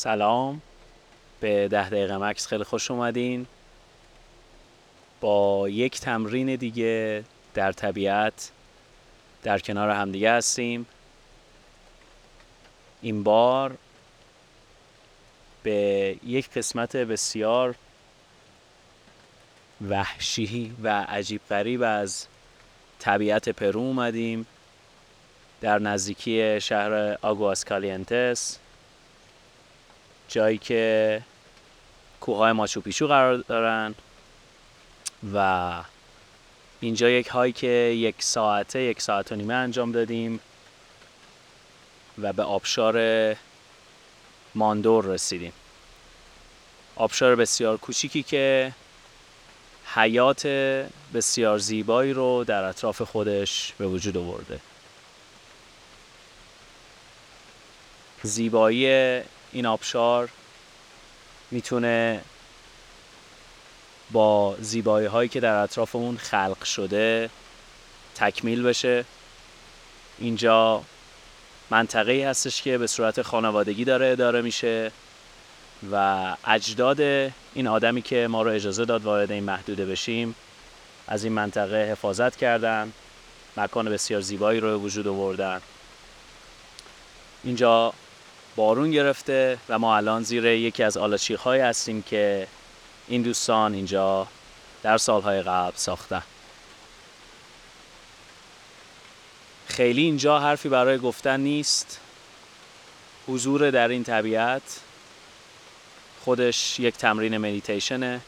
سلام. به ده دقیقه مکس خیلی خوش اومدین. با یک تمرین دیگه در طبیعت در کنار همدیگه هستیم. این بار به یک قسمت بسیار وحشی و عجیب غریب از طبیعت پرو اومدیم. در نزدیکی شهر آگواسکالینتس جایی که کوههای ماچو پیچو قرار دارن و اینجا یک هایی که یک ساعته یک ساعت و نیمه انجام دادیم و به آبشار ماندور رسیدیم. آبشار بسیار کوچیکی که حیات بسیار زیبایی رو در اطراف خودش به وجود آورده. زیبایی این آبشار می‌تونه با زیبایی هایی که در اطراف اون خلق شده تکمیل بشه. اینجا منطقه هستش که به صورت خانوادگی داره اداره میشه و اجداد این آدمی که ما رو اجازه داد وارد این محدوده بشیم از این منطقه حفاظت کردن. مکان بسیار زیبایی رو وجود آوردن. اینجا بارون گرفته و ما الان زیر یکی از آلاچیخ های هستیم که این دوستان اینجا در سالهای قبل ساختن. خیلی اینجا حرفی برای گفتن نیست. حضور در این طبیعت خودش یک تمرین مدیتیشنه.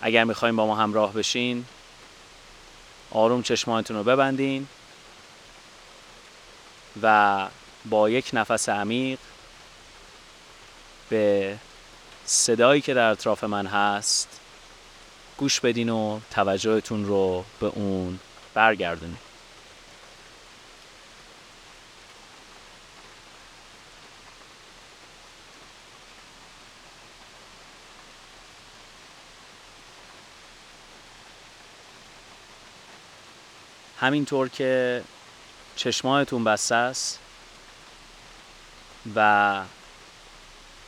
اگر می‌خوایم با ما همراه بشین آروم چشمانتون رو ببندین و با یک نفس عمیق به صدایی که در اطراف من هست گوش بدین و توجهتون رو به اون برگردونید همینطور که چشمانتون بسته است و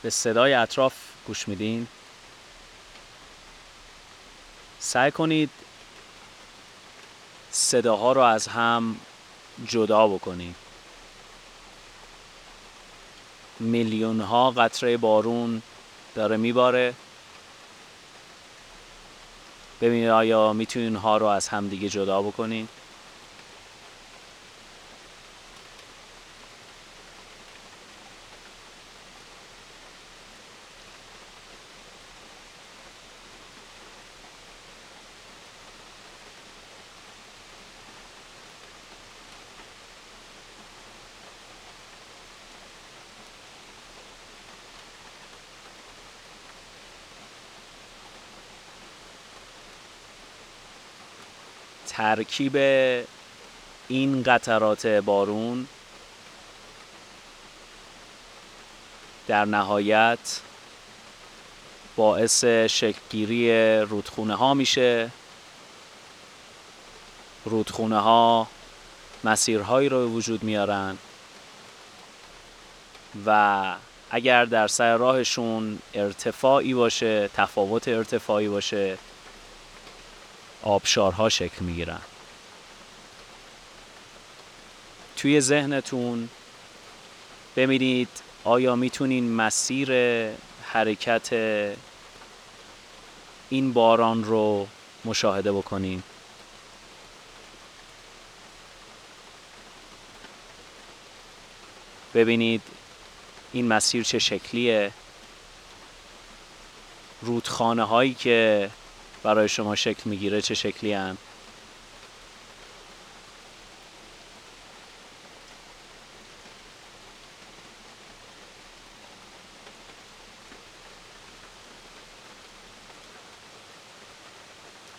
به صدای اطراف گوش میدین. سعی کنید صداها رو از هم جدا بکنید. میلیون ها قطره بارون داره میباره. ببینید آیا می‌تونید ها رو از هم دیگه جدا بکنید؟ ترکیب این قطرات بارون در نهایت باعث شکلگیری رودخونه ها میشه. رودخونه ها مسیرهایی رو وجود میارن و اگر در سر راهشون ارتفاعی باشه تفاوت ارتفاعی باشه آبشارها شکل می‌گیرن. توی ذهنتون ببینید آیا می‌تونین مسیر حرکت این باران رو مشاهده بکنین؟ ببینید این مسیر چه شکلیه. رودخانه هایی که برای شما شکل می‌گیره چه شکلی هن؟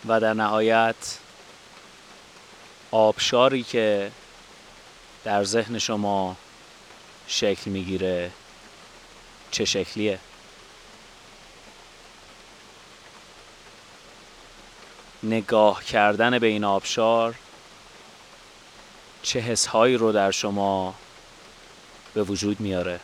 و در نهایت آبشاری که در ذهن شما شکل می‌گیره چه شکلیه نگاه کردن به این آبشار چه حسهایی رو در شما به وجود میاره؟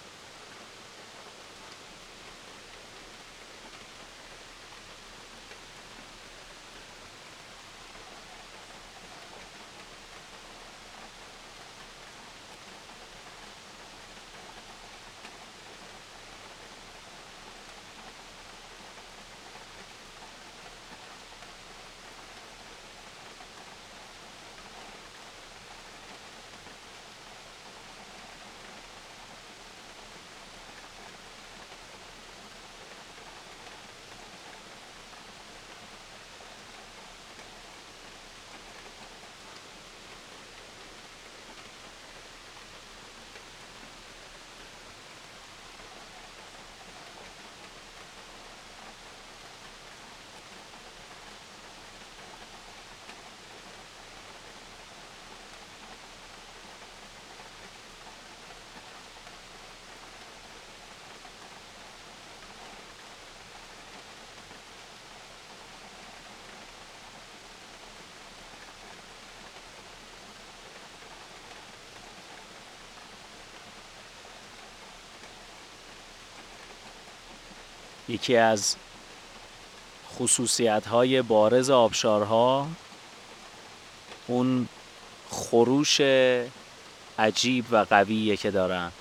یکی از خصوصیت های بارز آبشارها اون خروش عجیب و قویه که دارن.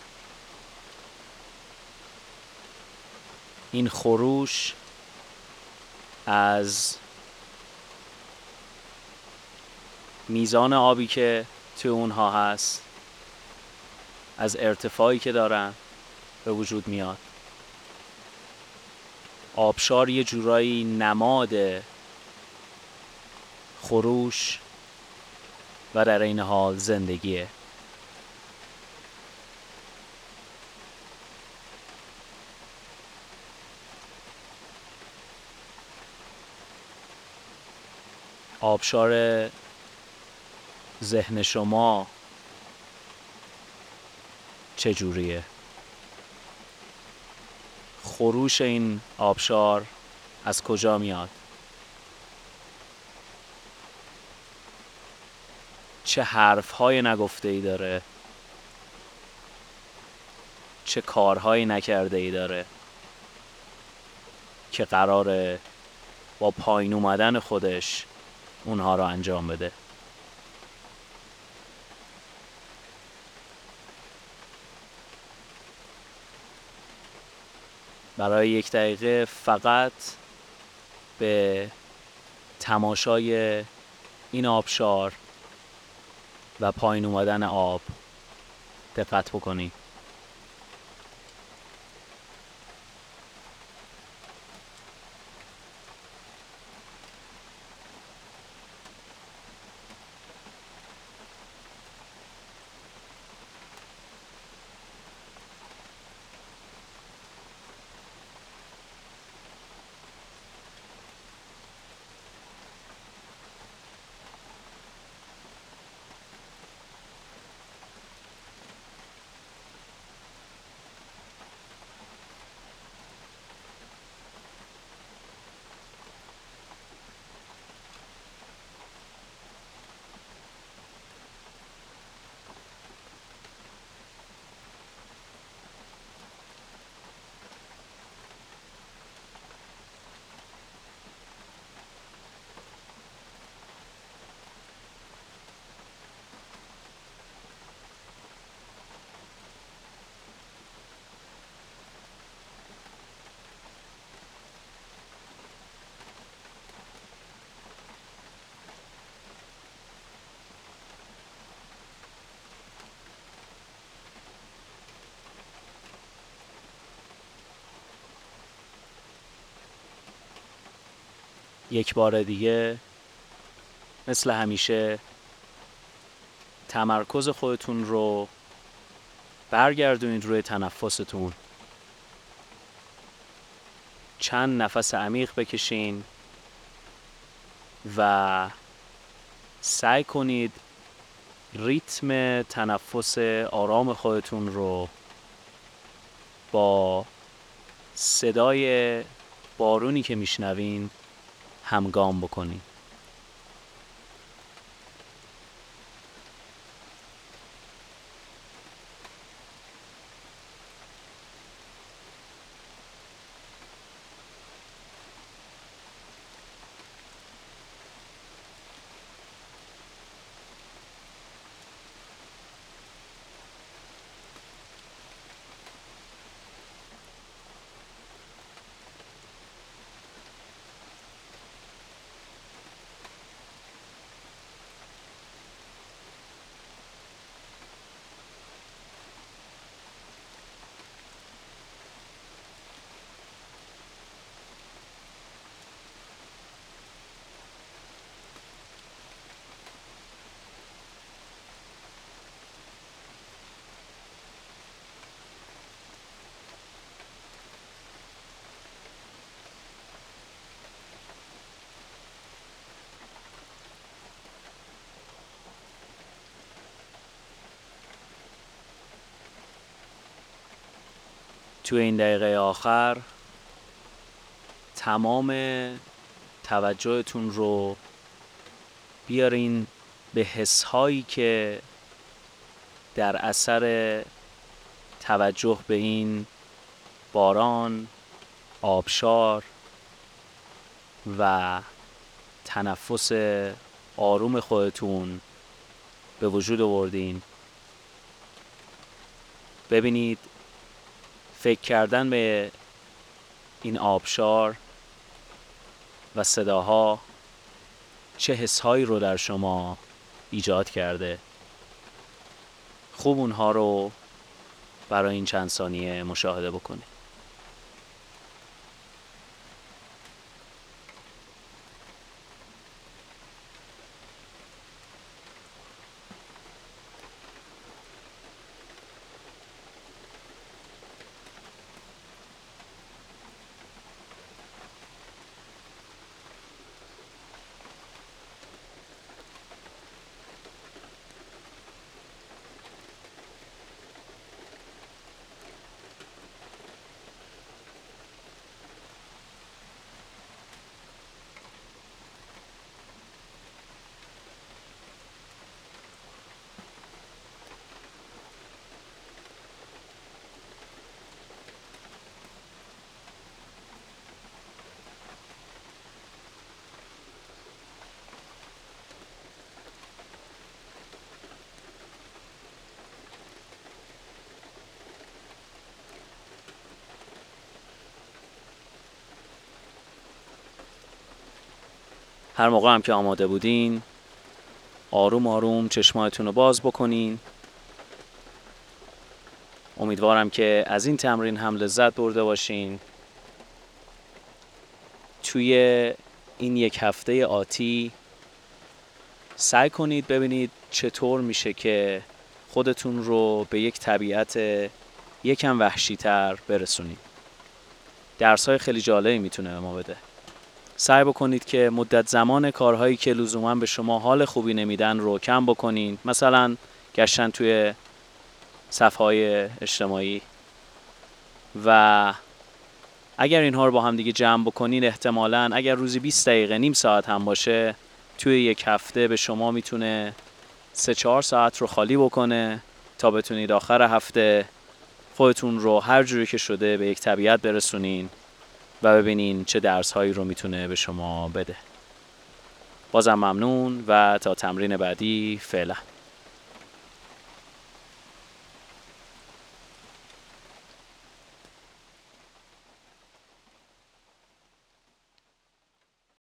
این خروش از میزان آبی که توی اونها هست از ارتفاعی که دارن به وجود میاد. آبشار یه جورایی نماد خروش و در این حال زندگیه. آبشار ذهن شما چجوریه؟ خروش این آبشار از کجا میاد؟ چه حرف های نگفته ای داره؟ چه کارهایی نکرده ای داره که قراره با پایین اومدن خودش اونها رو انجام بده؟ برای یک دقیقه فقط به تماشای این آبشار و پایین اومدن آب دقت بکنید. یک بار دیگه مثل همیشه تمرکز خودتون رو برگردونید روی تنفستون. چند نفس عمیق بکشین و سعی کنید ریتم تنفس آرام خودتون رو با صدای بارونی که میشنوین همگام بکنید تو این دقیقه آخر تمام توجهتون رو بیارین به حس هایی که در اثر توجه به این باران آبشار و تنفس آروم خودتون به وجود آوردین. ببینید فکر کردن به این آبشار و صداها چه حسهایی رو در شما ایجاد کرده؟ خوب اونها رو برای این چند ثانیه مشاهده بکنید. هر موقع هم که آماده بودین آروم آروم چشمایتون رو باز بکنین. امیدوارم که از این تمرین هم لذت برده باشین. توی این یک هفته آتی سعی کنید ببینید چطور میشه که خودتون رو به یک طبیعت یکم وحشیتر برسونید. درس های خیلی جالبی می‌تونه به ما بده. سعی بکنید که مدت زمان کارهایی که لزوما به شما حال خوبی نمیدن رو کم بکنید مثلا گشتن توی صفحه اجتماعی. و اگر اینها رو با هم دیگه جمع بکنین احتمالا اگر روزی 20 دقیقه نیم ساعت هم باشه توی یک هفته به شما می‌تونه 3 4 ساعت رو خالی بکنه تا بتونید آخر هفته خودتون رو هر جوری که شده به یک طبیعت برسونین. و ببینین چه درس هایی رو می‌تونه به شما بده. بازم ممنون و تا تمرین بعدی فعلا.